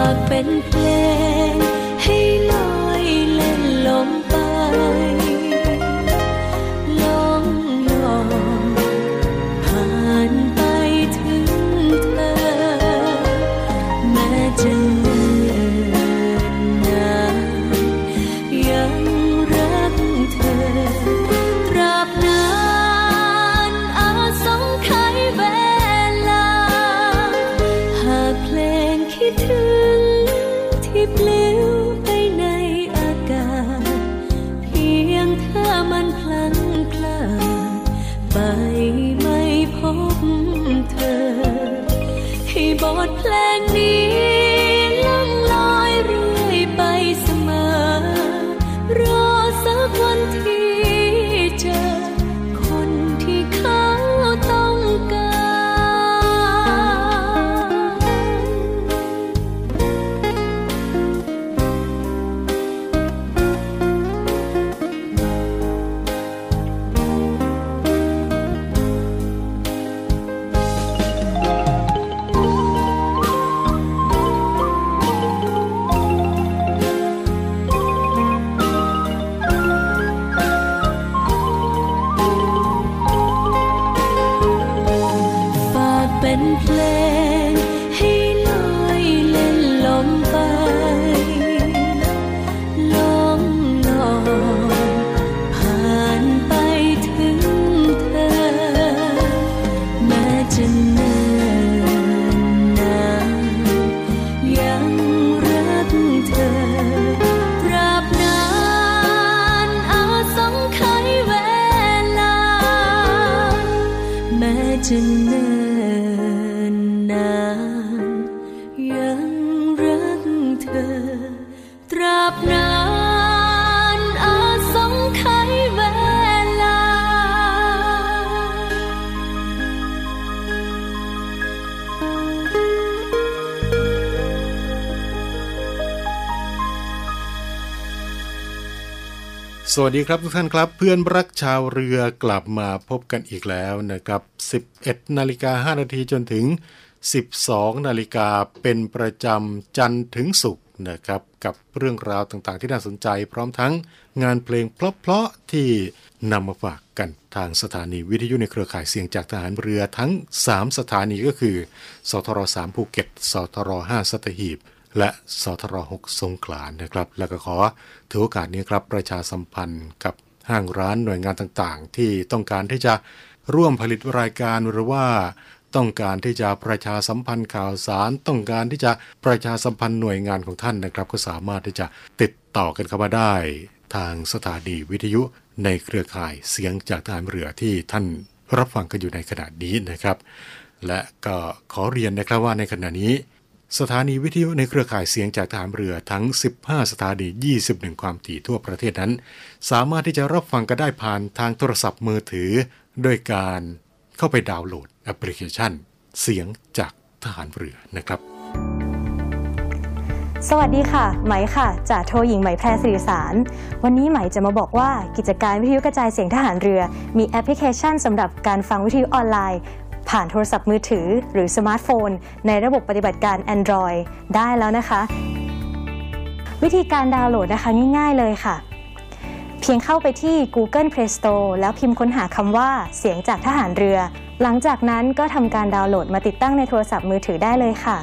ากเป็นเพลง 真的。 สวัสดีครับทุกท่านครับเพื่อนรักชาวเรือกลับมาพบกันอีกแล้วนะครับ 11 นาฬิกา 5 นาทีจนถึง 12 นาฬิกาเป็นประจำจันทร์ถึงศุกร์นะครับ กับเรื่องราวต่างๆที่น่าสนใจ พร้อมทั้งงานเพลงเพลาะๆที่นำมาฝากกันทางสถานีวิทยุในเครือข่ายเสียงจากทหารเรือทั้ง 3 สถานีก็คือสทร3ภูเก็ตสทร5สัตหีบ และสทร6สงขลานะครับ แล้วก็ขอถือโอกาสนี้ครับประชาสัมพันธ์กับห้างร้านหน่วยงานต่างๆ ที่ต้องการที่จะร่วมผลิตรายการหรือว่าต้องการที่จะประชาสัมพันธ์ข่าวสาร ต้องการที่จะประชาสัมพันธ์หน่วยงานของท่านนะครับ ก็สามารถที่จะติดต่อกันเข้ามาได้ ทางสถานีวิทยุในเครือข่ายเสียงจากทหารเรือที่ท่านรับฟังกันอยู่ในขณะนี้นะครับ และก็ขอเรียนนะครับว่าในขณะนี้ สถานีวิทยุในเครือข่ายเสียงจากฐานเรือทั้ง 15 สถานี 21 ความถี่ทั่วประเทศนั้น สามารถที่จะรับฟังกันได้ผ่านทางโทรศัพท์มือถือ โดยการเข้าไปดาวน์โหลดแอปพลิเคชัน เสียงจากทหารเรือนะครับ สวัสดีค่ะ ไหมค่ะจ่าโทหญิงไหมแพรสิริสาร วันนี้ไหมจะมาบอกว่ากิจการวิทยุกระจายเสียงทหารเรือ มีแอปพลิเคชันสำหรับการฟังวิทยุออนไลน์ ผ่านโทรศัพท์มือถือหรือสมาร์ทโฟน ในระบบปฏิบัติการ Android ได้แล้วนะคะ วิธีการดาวน์โหลดนะคะง่ายๆเลยค่ะ เพียงเข้าไปที่ Google Play Store แล้วพิมพ์ค้นหาคำว่าเสียงจากทหารเรือ หลังจากนั้นก็ทำการดาวน์โหลดมาติดตั้งในโทรศัพท์มือถือได้เลยค่ะ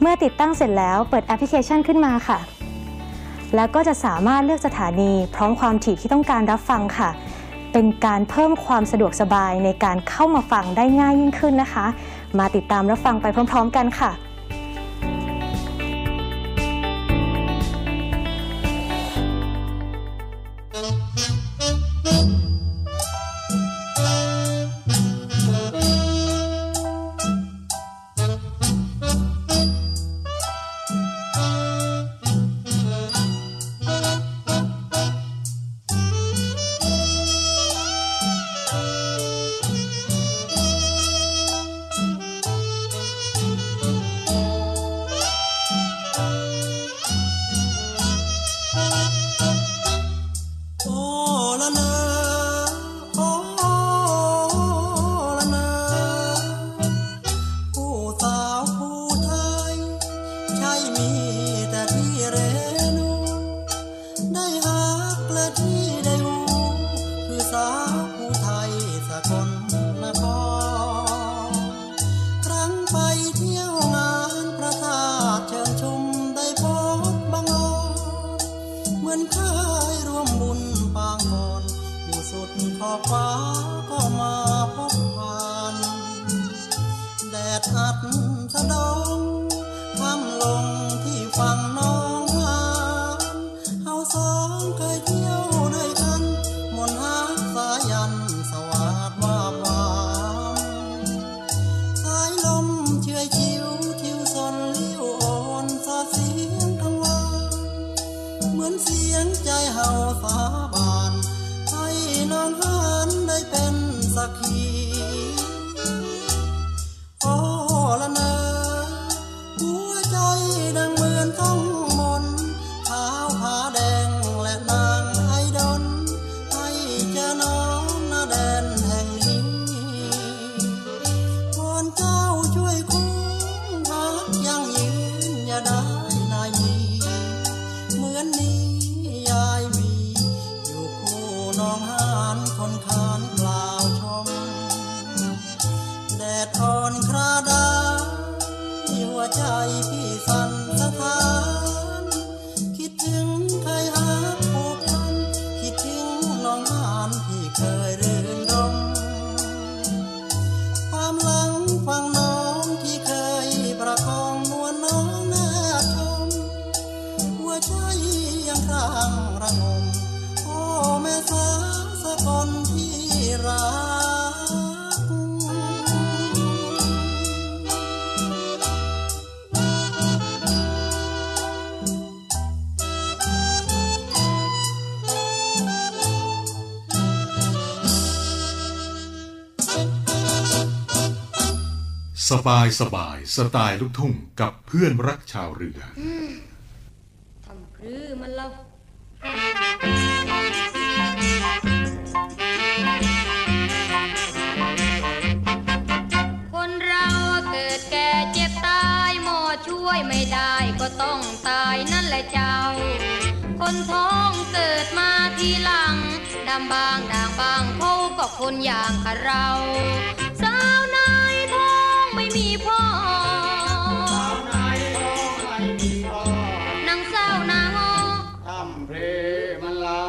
เมื่อติดตั้งเสร็จแล้วเปิดแอปพลิเคชันขึ้นมาค่ะแล้วก็จะสามารถเลือกสถานีพร้อมความถี่ที่ต้องการรับฟังค่ะ เป็นการเพิ่มความสะดวกสบายในการเข้ามาฟังได้ง่ายยิ่งขึ้นนะคะ มาติดตามรับฟังไปพร้อม ๆ กันค่ะ สบายสบายสไตล์ลูกทุ่งกับเพื่อนรักชาวเรือทำพรือมันเราคนเราเกิดแก่เจ็บตายหมอช่วยไม่ได้ก็ต้องตายนั่นแหละเจ้า คนท้องเกิดมาทีหลังดำบางด่างบางเขาก็คนอย่างกับเรา ม่มีพ่อนางเศร้านางอทำเพลมันเล่า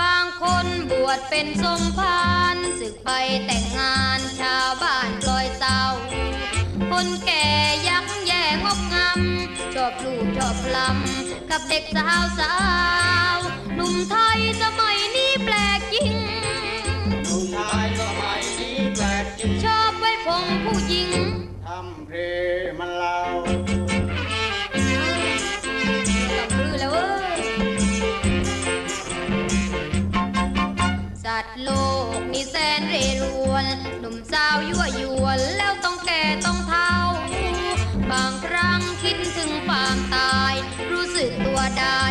บางคนบวชเป็นสมภารศึกไปแต่งงานชาวบ้านปล่อยเศร้าคนแก่ยักแย่งกงำชอบลูกชอบลำกับเด็กสาวสาวหนุ่มไทยสมัย ผู้หญิง ทำเพลงมันเล่าต้องรื้อแล้วเว้ยสัตโลกนี่แสนเร่ร่วนหนุ่มสาวยั่วยวนแล้วต้องแก่ต้องเฒ่า บางครั้งคิดถึงความตาย รู้สึกตัวได้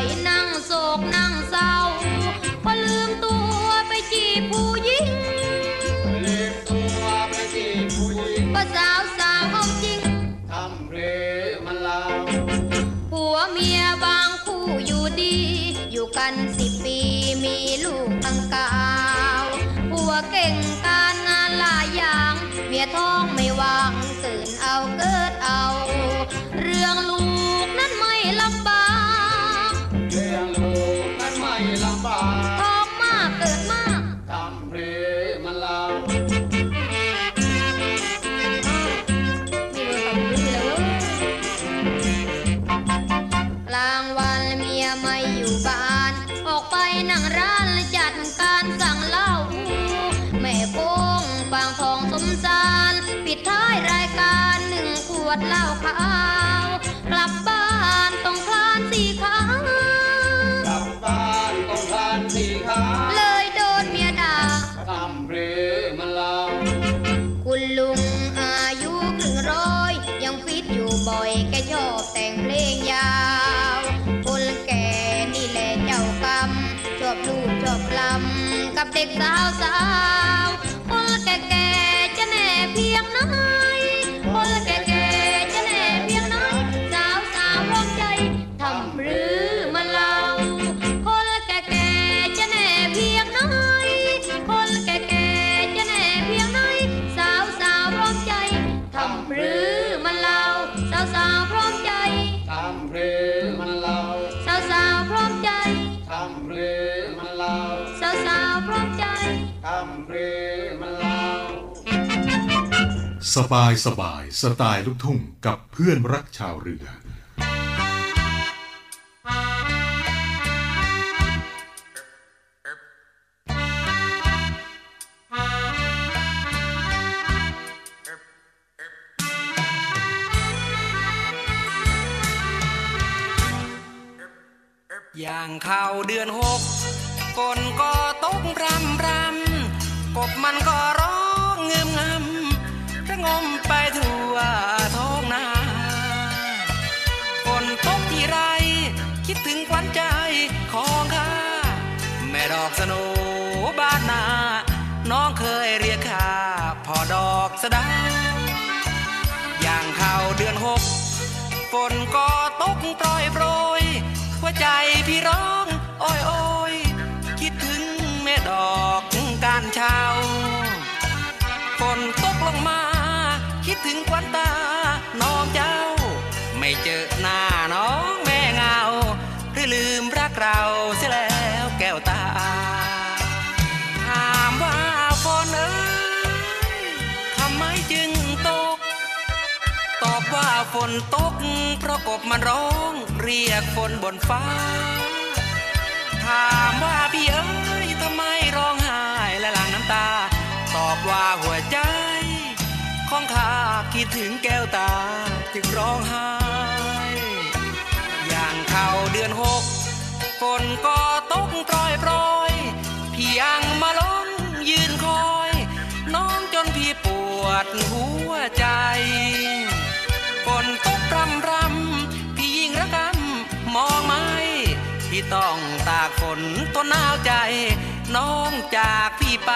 สบายสบายสไตล์ลูกทุ่งกับเพื่อนรักชาวเรือ อย่างเขาเดือนหก พี่ร้องโอ้ยโอ้ยคิดถึงแม่ดอกการเช้าฝนตกลงมา คิดถึงควันตาน้องเจ้า ไม่เจอหน้าน้องแม่เงาหรือลืมรักเราเสียแล้วแก้วตาถามว่าฝนเอ้ยทำไมจึงตก ตอบว่าฝนตกเพราะกบมันร้อง เรียกฝนบนฟ้า ถามว่าพี่เอ้ยทำไมร้องไห้และหลั่งน้ำตา ตอบว่าหัวใจของข้าคิดถึงแก้วตาจึงร้องไห้ อย่างเข้าเดือนหกฝนก็ตกโปรยโปรยพี่ยังมาล้มยืนคอย น้องจนพี่ปวดหัวใจ ต้องตากฝนต้นหนาวใจ น้องจากพี่ไป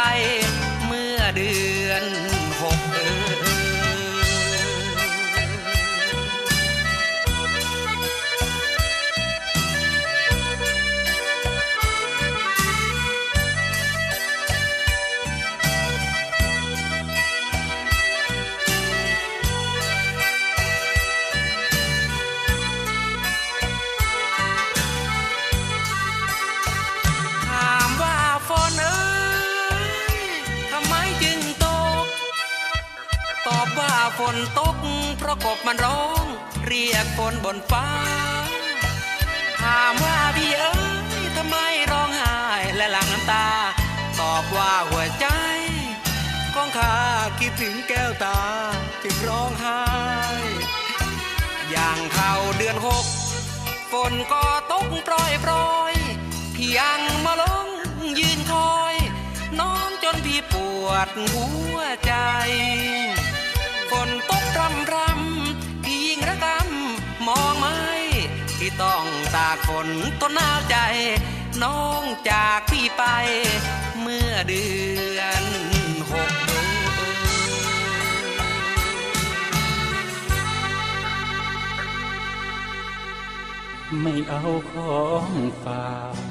เมื่อเดือน ฝนตกเพราะกบมันร้อง เรียกฝนบนฟ้า ถามว่าพี่เอ้ยทำไมร้องไห้และหลั่งน้ำตา ตอบว่าหัวใจ ของข้าคิดถึงแก้วตาจึงร้องไห้ อย่างเข้าเดือนหกฝนก็ตกโปรยโปรยพี่ยังมาลงยืนคอย น้องจนพี่ปวดหัวใจ รำรำพี่ยิงระกำมองไหมที่ต้องตากฝนต้นหนาวใจ น้องจากพี่ไป เมื่อเดือนหกเดือนคไม่เอาของฝาก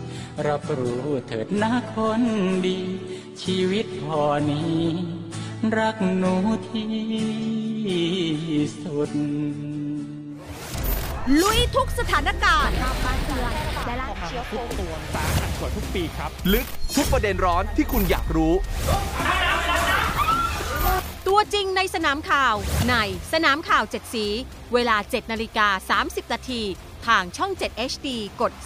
รับรู้เถิดนะคนดี ชีวิตพอนี้ รักหนูที่สุด ลุยทุกสถานการณ์ลึกทุกประเด็นร้อนที่คุณอยากรู้ ตัวจริงในสนามข่าว ในสนามข่าว7สี เวลา 7นาฬิกา30นาทีทางช่อง 7 HD กด 35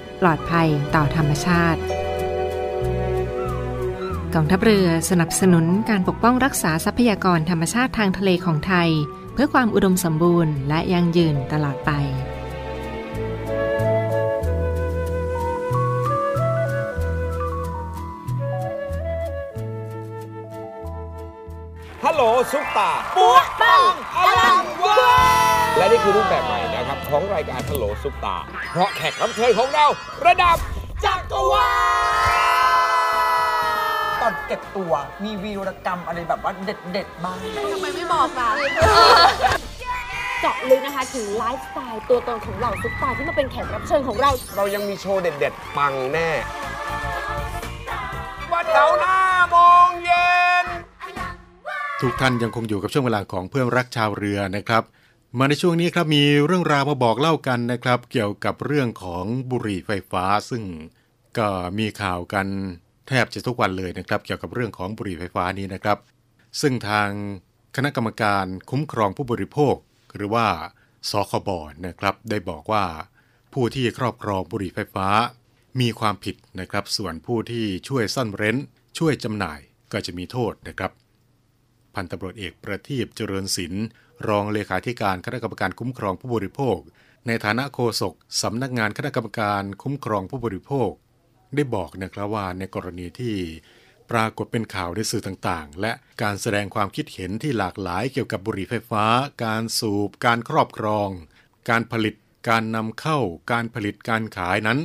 ปลอดภัยต่อธรรมชาติ กองทัพเรือสนับสนุนการปกป้องรักษาทรัพยากรธรรมชาติทางทะเลของไทย เพื่อความอุดมสมบูรณ์และยั่งยืนตลอดไปฮัลโหลซุปตา ปัวปังอลังวาและนี่คือรูปแบบใหม่นะครับ ของรายการฮัลโหลซุปตา เพราะแขกรับเชิญของเราระดับจักรวาลตอนเก็บตัวมีวีรกรรมอะไรแบบว่าเด็ดๆบ้างทำไมไม่บอกล่ะเจาะลึกนะคะถึงไลฟ์สไตล์ตัวตนของเหล่าซุปตาร์ที่มาเป็นแขกรับเชิญของเรา เรายังมีโชว์เด็ดๆ ปังแน่ วันเสาร์หน้าโมงเย็น ทุกท่านยังคงอยู่กับช่วงเวลาของเพื่อนรักชาวเรือนะครับ มาในช่วงนี้ครับมีเรื่องราวมาบอกเล่ากันนะครับ เกี่ยวกับเรื่องของบุหรี่ไฟฟ้า ซึ่งก็มีข่าวกันแทบจะทุกวันเลยนะครับ เกี่ยวกับเรื่องของบุหรี่ไฟฟ้านี้นะครับ ซึ่งทางคณะกรรมการคุ้มครองผู้บริโภค หรือว่าสคบนะครับ ได้บอกว่า ผู้ที่ครอบครองบุหรี่ไฟฟ้า มีความผิดนะครับ ส่วนผู้ที่ช่วยซ่อนเร้น ช่วยจำหน่ายก็จะมีโทษนะครับ พันตำรวจเอกประทีปเจริญศิลป์ รองเลขาธิการคณะกรรมการคุ้มครองผู้บริโภค ในฐานะโฆษกสำนักงานคณะกรรมการคุ้มครองผู้บริโภค ได้บอกนะครับว่าในกรณีที่ปรากฏเป็นข่าวในสื่อต่างๆ และการแสดงความคิดเห็นที่หลากหลายเกี่ยวกับบุหรี่ไฟฟ้า การสูบ การครอบครอง การผลิต การนำเข้า การผลิตการขายนั้น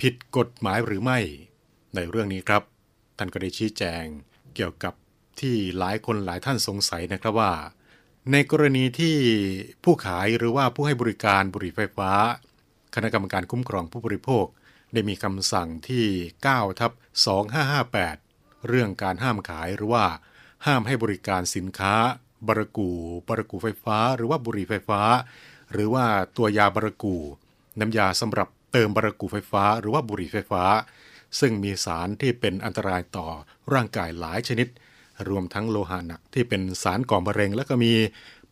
ผิดกฎหมายหรือไม่ ในเรื่องนี้ครับ ท่านก็ได้ชี้แจงเกี่ยวกับที่หลายคนหลายท่านสงสัยนะครับว่า ในกรณีที่ผู้ขายหรือว่าผู้ให้บริการบุหรี่ไฟฟ้า คณะกรรมการคุ้มครองผู้บริโภค ได้มีคำสั่งที่9ทับ2558 เรื่องการห้ามขายหรือว่า ห้ามให้บริการสินค้า บารากู่บารากู่ไฟฟ้า หรือว่าบุหรี่ไฟฟ้า หรือว่าตัวยาบารากู่น้ำยาสำหรับเติมบารากู่ไฟฟ้า หรือว่าบุหรี่ไฟฟ้า ซึ่งมีสารที่เป็นอันตรายต่อร่างกายหลายชนิด รวมทั้งโลหะหนักที่เป็นสารก่อมะเร็ง และก็มี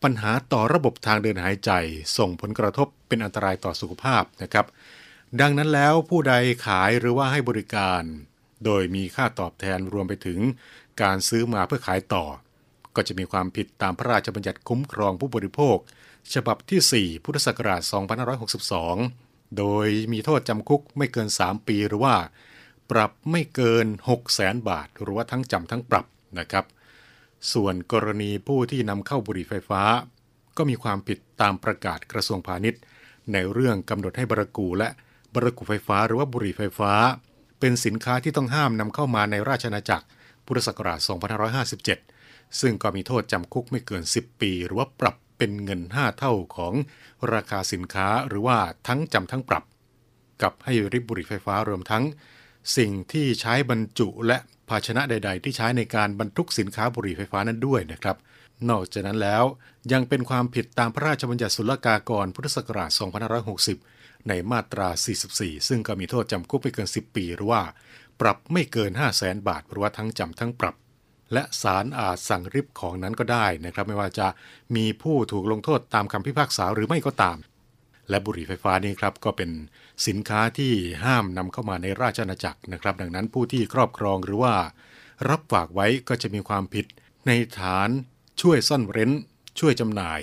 ปัญหาต่อระบบทางเดินหายใจ ส่งผลกระทบเป็นอันตรายต่อสุขภาพนะครับ ดังนั้นแล้วผู้ใดขายหรือว่าให้บริการ โดยมีค่าตอบแทนรวมไปถึงการซื้อมาเพื่อขายต่อ ก็จะมีความผิดตามพระราชบัญญัติคุ้มครองผู้บริโภค ฉบับที่ 4 พุทธศักราช 2562 โดยมีโทษจำคุกไม่เกิน 3 ปีหรือว่า ปรับไม่เกิน 6 0 0 0 0 0 บาท หรือว่าทั้งจำทั้งปรับ นะครับ ส่วนกรณีผู้ที่นำเข้าบุหรี่ไฟฟ้า ก็มีความผิดตามประกาศกระทรวงพาณิชย์ ในเรื่องกำหนดให้บารากู่และบารากู่ไฟฟ้าหรือว่าบุหรี่ไฟฟ้า เป็นสินค้าที่ต้องห้ามนำเข้ามาในราชอาณาจักรพุทธศักราช 2557 ซึ่งก็มีโทษจำคุกไม่เกิน 10 ปี หรือว่าปรับเป็นเงิน 5 เท่าของราคาสินค้าหรือว่าทั้งจำทั้งปรับ กับให้ริบบุหรี่ไฟฟ้ารวมทั้ง สิ่งที่ใช้บรรจุและ ภาชนะใด ๆ ที่ใช้ในการบรรทุกสินค้าบุหรี่ไฟฟ้านั้นด้วยนะครับ นอกจากนั้นแล้วยังเป็นความผิดตามพระราชบัญญัติศุลกากรพุทธศักราช 2560 ในมาตรา 44 ซึ่งก็มีโทษจำคุกไม่เกิน 10 ปีหรือว่า ปรับไม่เกิน 5 0 0แสนบาทหรือว่าทั้งจำทั้งปรับ และศาลอาจสั่งริบของนั้นก็ได้นะครับ ไม่ว่าจะมีผู้ถูกลงโทษตามคำพิพากษาหรือไม่ก็ตาม และบุหรี่ไฟฟ้านี้ครับก็เป็นสินค้าที่ห้ามนำเข้ามาในราชอาณาจักรนะครับ ดังนั้นผู้ที่ครอบครองหรือว่า รับฝากไว้ก็จะมีความผิด ในฐานช่วยซ่อนเร้น ช่วยจำหน่าย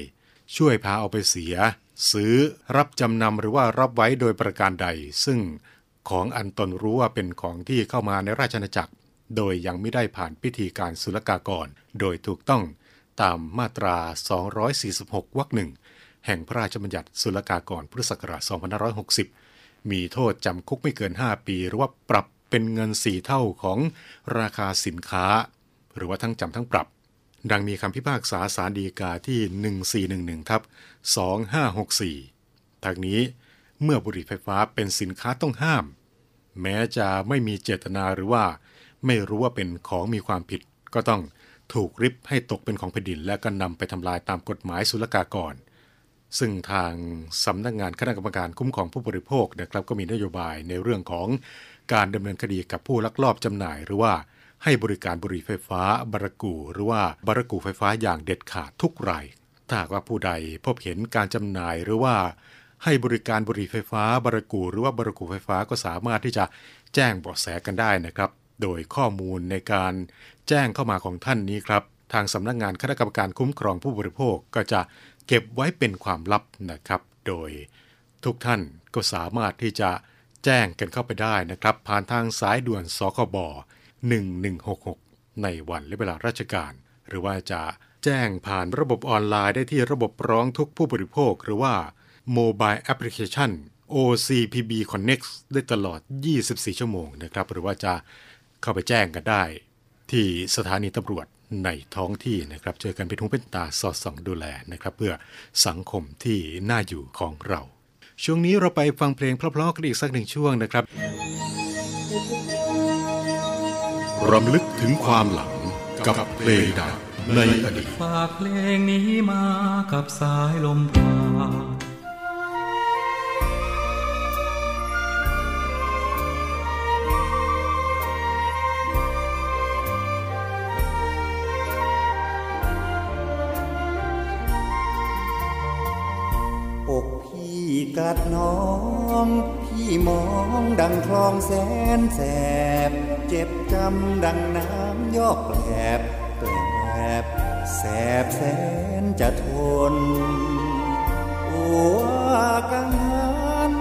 ช่วยพาเอาไปเสีย ซื้อรับจำนำหรือว่ารับไว้โดยประการใด ซึ่งของอันตนรู้ว่าเป็นของที่เข้ามาในราชอาณาจักร โดยยังไม่ได้ผ่านพิธีการศุลกากร โดยถูกต้องตามมาตรา 246 วรรคหนึ่ง แห่งพระราชบัญญัติศุลกากรพุทธศักราช 2560 มีโทษจำคุกไม่เกิน 5 ปี หรือว่าปรับเป็นเงิน 4 เท่าของราคาสินค้า หรือว่าทั้งจำทั้งปรับ ดังมีคำพิพากษาสารดีกาที่ 1411ทับ2564ทางนี้เมื่อบุหรี่ไฟฟ้าเป็นสินค้าต้องห้าม แม้จะไม่มีเจตนาหรือว่าไม่รู้ว่าเป็นของมีความผิด ก็ต้องถูกริบให้ตกเป็นของแผ่นดิน และก็นำไปทำลายตามกฎหมายศุลกากร ซึ่งทางสำนักงานคณะกรรมการคุ้มครองผู้บริโภคนะครับก็มีนโยบายในเรื่องของการดำเนินคดีกับผู้ลักลอบจำหน่าย หรือว่าให้บริการบุหรี่ไฟฟ้าบารกู หรือว่าบารกูไฟฟ้าอย่างเด็ดขาดทุกรายถ้าหากว่าผู้ใดพบเห็นการจำหน่ายหรือว่าให้บริการบุหรี่ไฟฟ้าบารกู หรือว่าบารกูไฟฟ้าก็สามารถที่จะแจ้งเบาะแสกันได้นะครับ โดยข้อมูลในการแจ้งเข้ามาของท่านนี้ครับ ทางสำนักงานคณะกรรมการคุ้มครองผู้บริโภคก็จะ เก็บไว้เป็นความลับนะครับ โดยทุกท่านก็สามารถที่จะแจ้งกันเข้าไปได้นะครับ ผ่านทางสายด่วนสคบ1166 ในวันและเวลาราชการ หรือว่าจะแจ้งผ่านระบบออนไลน์ได้ที่ระบบร้องทุกผู้บริโภค หรือว่า Mobile Application OCPB Connect ได้ตลอด 24 ชั่วโมงนะครับ หรือว่าจะเข้าไปแจ้งกันได้ ที่สถานีตำรวจ ในท้องที่นะครับเจอกันเป็นทุงเป็นตาสอดส่องดูแลนะครับเพื่อสังคมที่น่าอยู่ของเรา ช่วงนี้เราไปฟังเพลงเพราะๆกันอีกสักหนึ่งช่วงนะครับรำลึกถึงความหลังกับเพลงดังในอดีตฝากเพลงนี้มากับสายลมพา พี่กัดน้องพี่มองดังคลองแสนแสบ เจ็บจำดังน้ำยอกแกลบแกลบแสบแสนจะทนโอ้ว่ากังหัน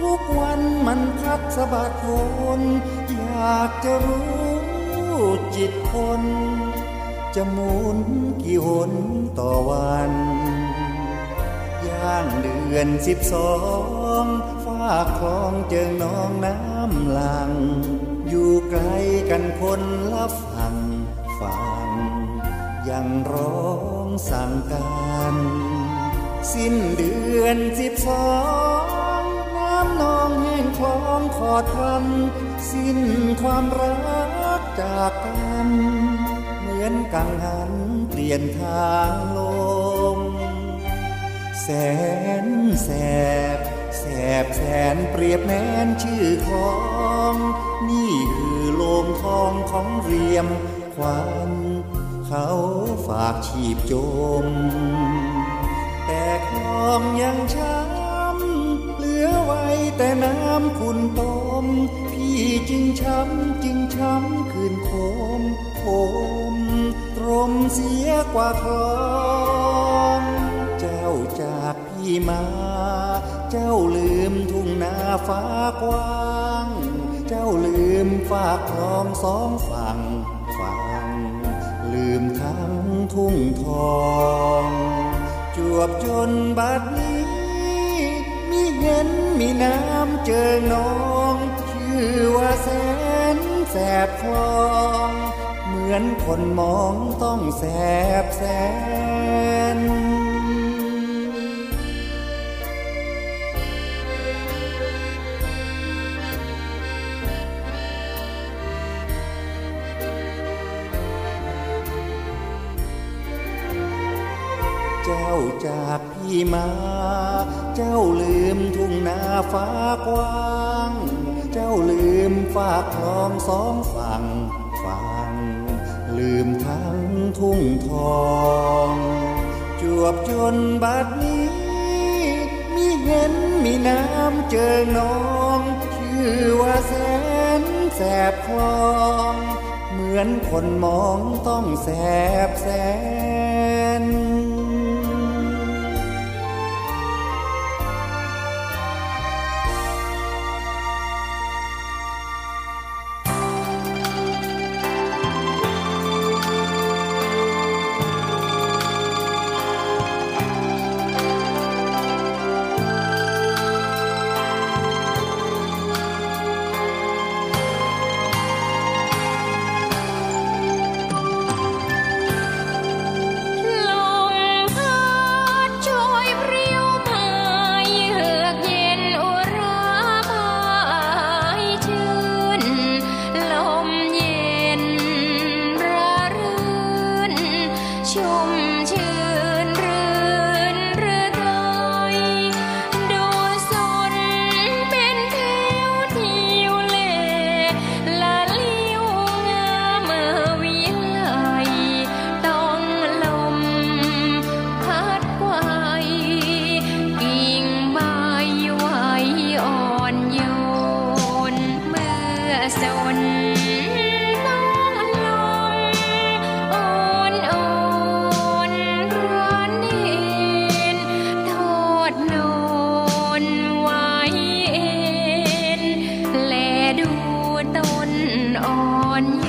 ทุกวันมันพัดสะบัดวนอยากจะรู้จิตคน จะหมุนกี่หนต่อวัน ย่างเดือนสิบสองฝ้าคลองเจิงน้องน้ำหลัง อยู่ไกลกันคนละฝั่งฟังยังร้องสั่งกันสิ้นเดือนสิบสองน้ำนองแห้งคลองขอทำสิ้นความรักจากกัน เหมือนกังหันเปลี่ยนทางล แสนแสบแสบแสนเปรียบแม้นชื่อของ นี่คือโลงทองของเรียมควันเขาฝากชีพจม แต่คลองยังช้ำเหลือไว้แต่น้ำคุณต้ม พี่จึงช้ำจึงช้ำคืนโคมโคมตรมเสียกว่าคลองเจ้า จากพี่มา เจ้าลืมทุ่งนาฟ้ากว้าง เจ้าลืมฝากคลองสองฝั่งฟังลืมทั้งทุ่งทอง จวบจนบัดนี้ มีเห็นมีน้ำเจอน้องชื่อว่าแสนแสบคลองเหมือนคนมองต้องแสบแสน จากพี่มา เจ้าลืมทุ่งนาฟ้ากว้าง เจ้าลืมฝากคลองสองฝั่งฟังลืมทั้งทุ่งทอง จวบจนบัดนี้ มีเห็นมีน้ำเจอน้อง ชื่อว่าแสนแสบคลอง เหมือนคนมองต้องแสบแสน อ่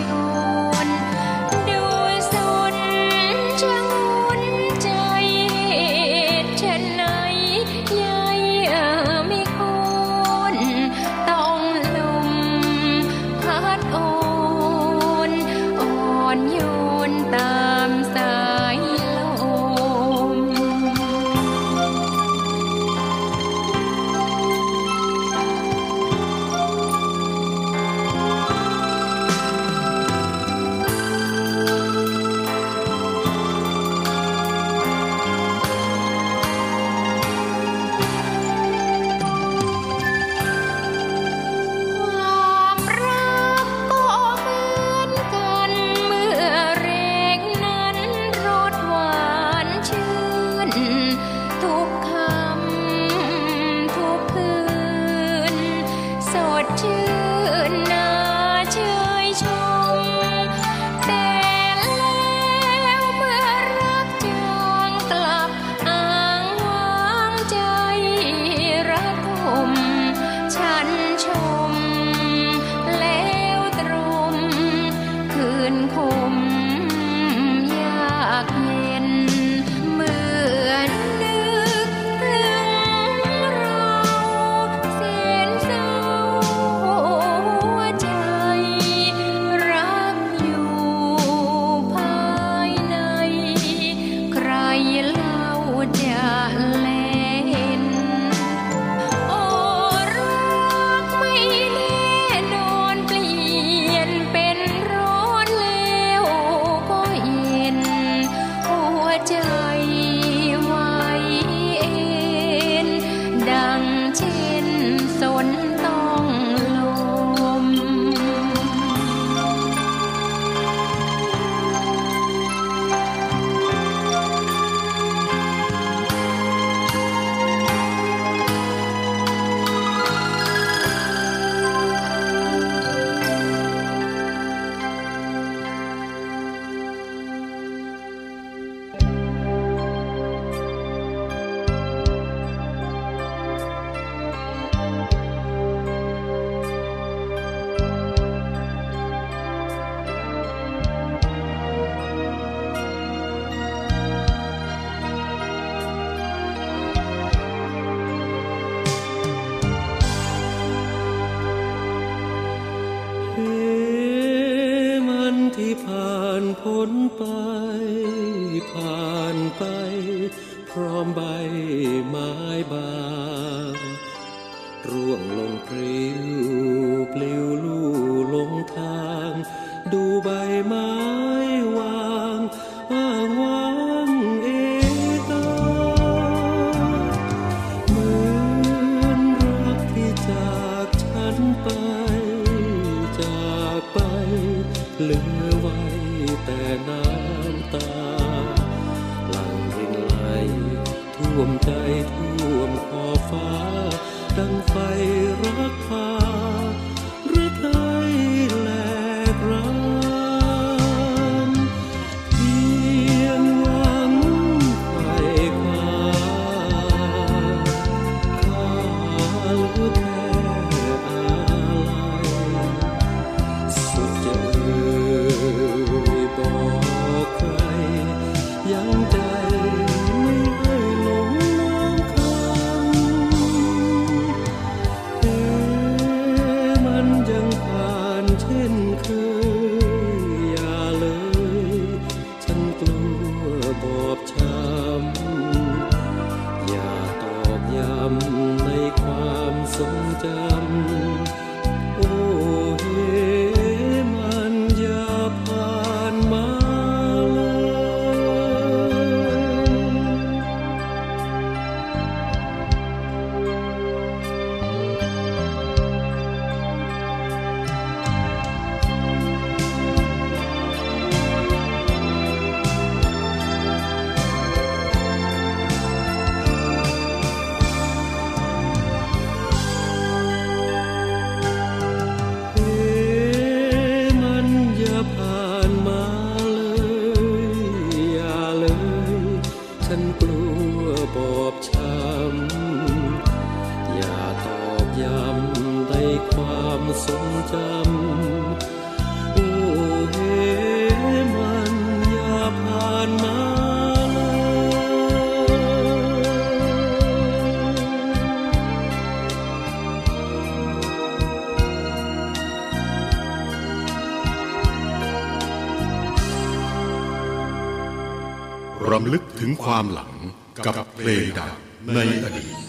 รำลึกถึงความหลังกับเพลงดังในอดีต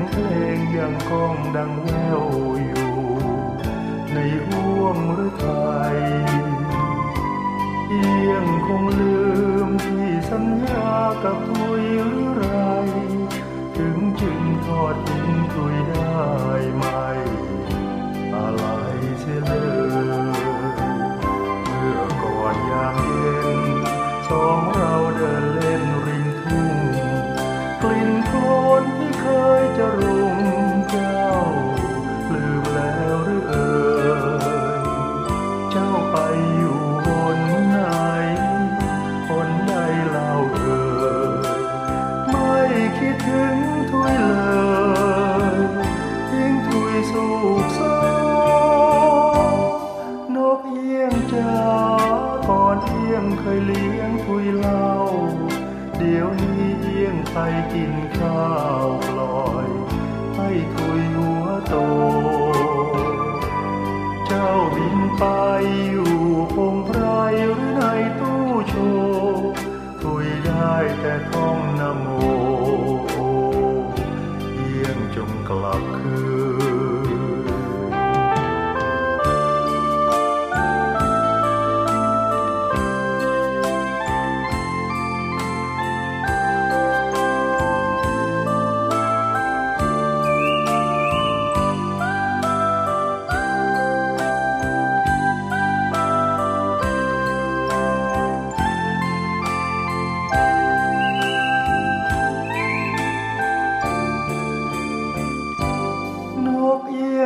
งเพลงยังก้องดังแววอยู่ ในห่วงหรือไทยเอียงคงลืมที่สัญญากับทุยหรือไร ถึงจึงทอดทิ้งทุยได้ไหม อะไรเสียเลยเมื่อก่อนยามเย็นสอง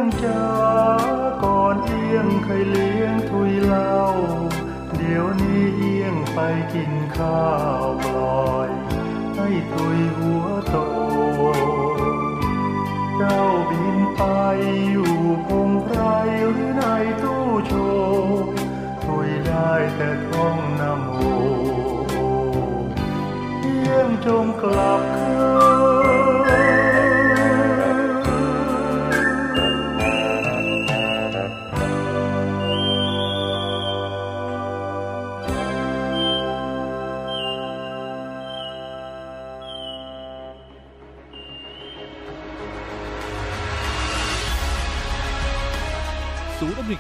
งจ้าก่อนเอียงเคยเลี้ยงทุยเล่า เดี๋ยวนี้เอียงไปกินข้าวปล่อย ให้ทุยหัวโต เจ้าบินไปอยู่พงไพรหรือในตู้โชว์ทุยได้แต่ท่องนโมเอียงจงกลับคืน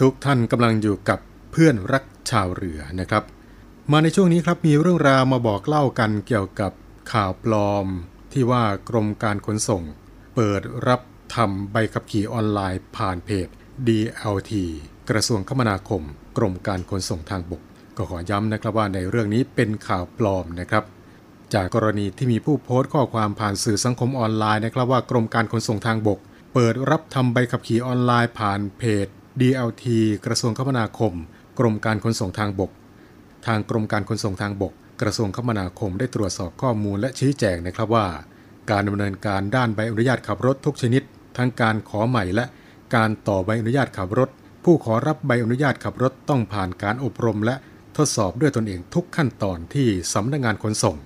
ทุกท่านกำลังอยู่กับเพื่อนรักชาวเรือนะครับ มาในช่วงนี้ครับมีเรื่องราวมาบอกเล่ากันเกี่ยวกับข่าวปลอม ที่ว่ากรมการขนส่ง เปิดรับทำใบขับขี่ออนไลน์ผ่านเพจ DLT กระทรวงคมนาคม กรมการขนส่งทางบก ก็ขอย้ำนะครับว่าในเรื่องนี้เป็นข่าวปลอมนะครับ จากกรณีที่มีผู้โพสต์ข้อความผ่านสื่อสังคมออนไลน์นะครับว่ากรมการขนส่งทางบก เปิดรับทำใบขับขี่ออนไลน์ผ่านเพจ DLT กระทรวงคมนาคม กรมการขนส่งทางบก ทางกรมการขนส่งทางบก กระทรวงคมนาคมได้ตรวจสอบข้อมูลและชี้แจงนะครับว่า การดำเนินการด้านใบอนุญาตขับรถทุกชนิด ทั้งการขอใหม่และการต่อใบอนุญาตขับรถ ผู้ขอรับใบอนุญาตขับรถต้องผ่านการอบรม และทดสอบด้วยตนเองทุกขั้นตอนที่สำนักงานขนส่ง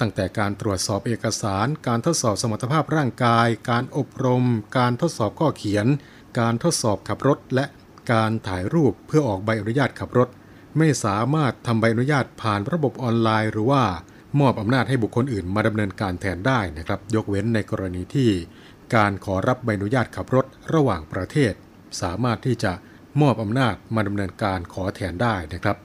ตั้งแต่การตรวจสอบเอกสาร การทดสอบสมรรถภาพร่างกาย การอบรม การทดสอบข้อเขียน การทดสอบขับรถ และ การถ่ายรูปเพื่อออกใบอนุญาตขับรถ ไม่สามารถทำใบอนุญาตผ่านระบบออนไลน์ หรือว่ามอบอำนาจให้บุคคลอื่นมาดำเนินการแทนได้นะครับ ยกเว้นในกรณีที่ การขอรับใบอนุญาตขับรถระหว่างประเทศ สามารถที่จะมอบอำนาจมาดำเนินการขอแทนได้นะครับ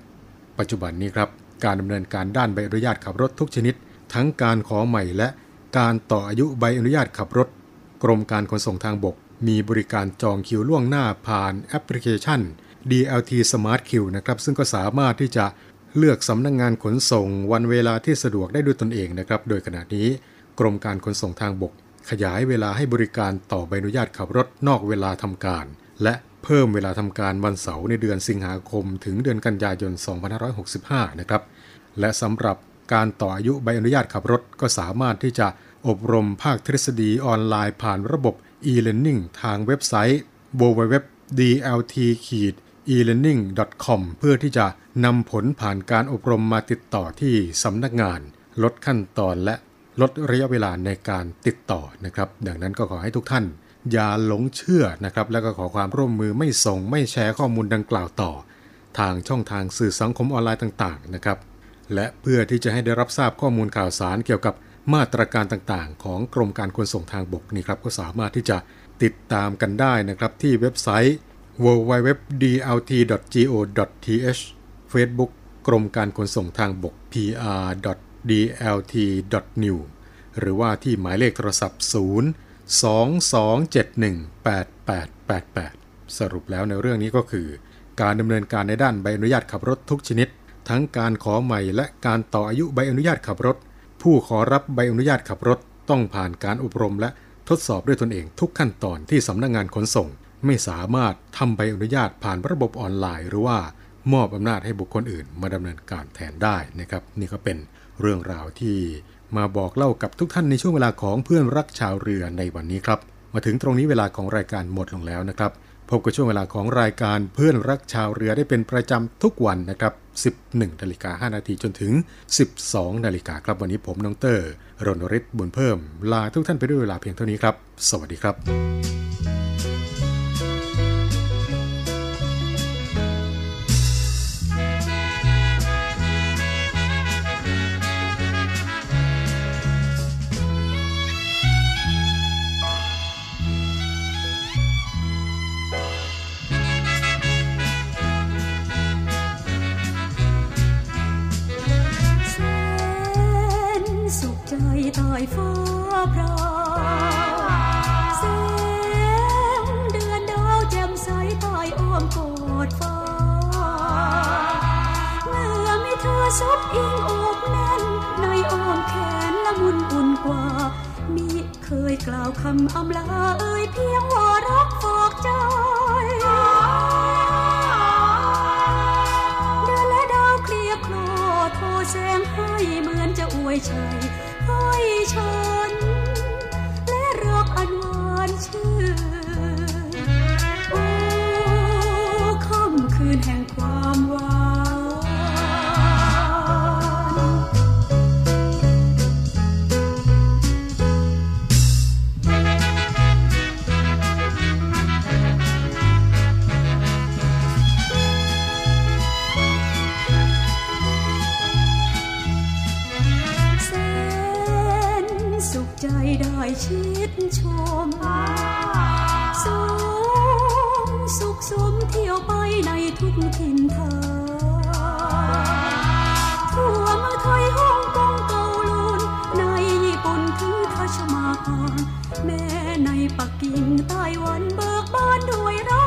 ปัจจุบันนี้ครับการดำเนินการด้านใบอนุญาตขับรถทุกชนิด ทั้งการขอใหม่และการต่ออายุใบอนุญาตขับรถ กรมการขนส่งทางบก มีบริการจองคิวล่วงหน้าผ่านแอปพลิเคชัน DLT Smart Queue นะครับซึ่งก็สามารถที่จะเลือกสำนักงงานขนส่งวันเวลาที่สะดวกได้ด้วยตนเองนะครับ โดยขณะนี้กรมการขนส่งทางบก ขยายเวลาให้บริการต่อใบอนุญาตขับรถนอกเวลาทำการ และเพิ่มเวลาทำการวันเสาร์ในเดือนสิงหาคม ถึงเดือนกันยายน 2565 นะครับ และสำหรับการต่ออายุใบอนุญาตขับรถก็สามารถที่จะอบรมภาคทฤษฎีออนไลน์ผ่านระบบ e-learning ทางเว็บไซต์ www.dlt-elearning.com เพื่อที่จะนำผลผ่านการอบรมมาติดต่อที่สำนักงาน ลดขั้นตอนและลดระยะเวลาในการติดต่อนะครับ ดังนั้นก็ขอให้ทุกท่าน อย่าหลงเชื่อนะครับ แล้วก็ขอความร่วมมือไม่ส่งไม่แชร์ข้อมูลดังกล่าวต่อ ทางช่องทางสื่อสังคมออนไลน์ต่าง ๆ นะครับ และเพื่อที่จะให้ได้รับทราบข้อมูลข่าวสารเกี่ยวกับ มาตรการต่างๆ ของกรมการขนส่งทางบกนี่ครับก็สามารถที่จะติดตามกันได้นะครับที่เว็บไซต์ www.dlt.go.th Facebook กรมการขนส่งทางบก pr.dlt.new หรือว่าที่หมายเลขโทรศัพท์ 0 22718888 สรุปแล้วในเรื่องนี้ก็คือ การดำเนินการในด้านใบอนุญาตขับรถทุกชนิด ทั้งการขอใหม่และการต่ออายุใบอนุญาตขับรถ ผู้ขอรับใบอนุญาตขับรถต้องผ่านการอบรมและทดสอบด้วยตนเองทุกขั้นตอนที่สำนักงงานขนส่ง ไม่สามารถทำใบอนุญาตผ่านระบบออนไลน์ หรือว่ามอบอำนาจให้บุคคลอื่น มาดำเนินการแทนได้นะครับ นี่ก็เป็นเรื่องราวที่มาบอกเล่ากับทุกท่านในช่วงเวลาของเพื่อนรักชาวเรือในวันนี้ครับ มาถึงตรงนี้เวลาของรายการหมดลงแล้วนะครับ พบกับช่วงเวลาของรายการเพื่อนรักชาวเรือได้เป็นประจำทุกวันนะครับ 11นาฬิกา5นาทีจนถึง 12นาฬิกาครับวันนี้ผมน้องเตอร์รณฤทธิ์บุญเพิ่ม ลาทุกท่านไปด้วยเวลาเพียงเท่านี้ครับ สวัสดีครับ ชมาก่แม้ในปักกิ่งใต้วันเบิกบานด้วยรัก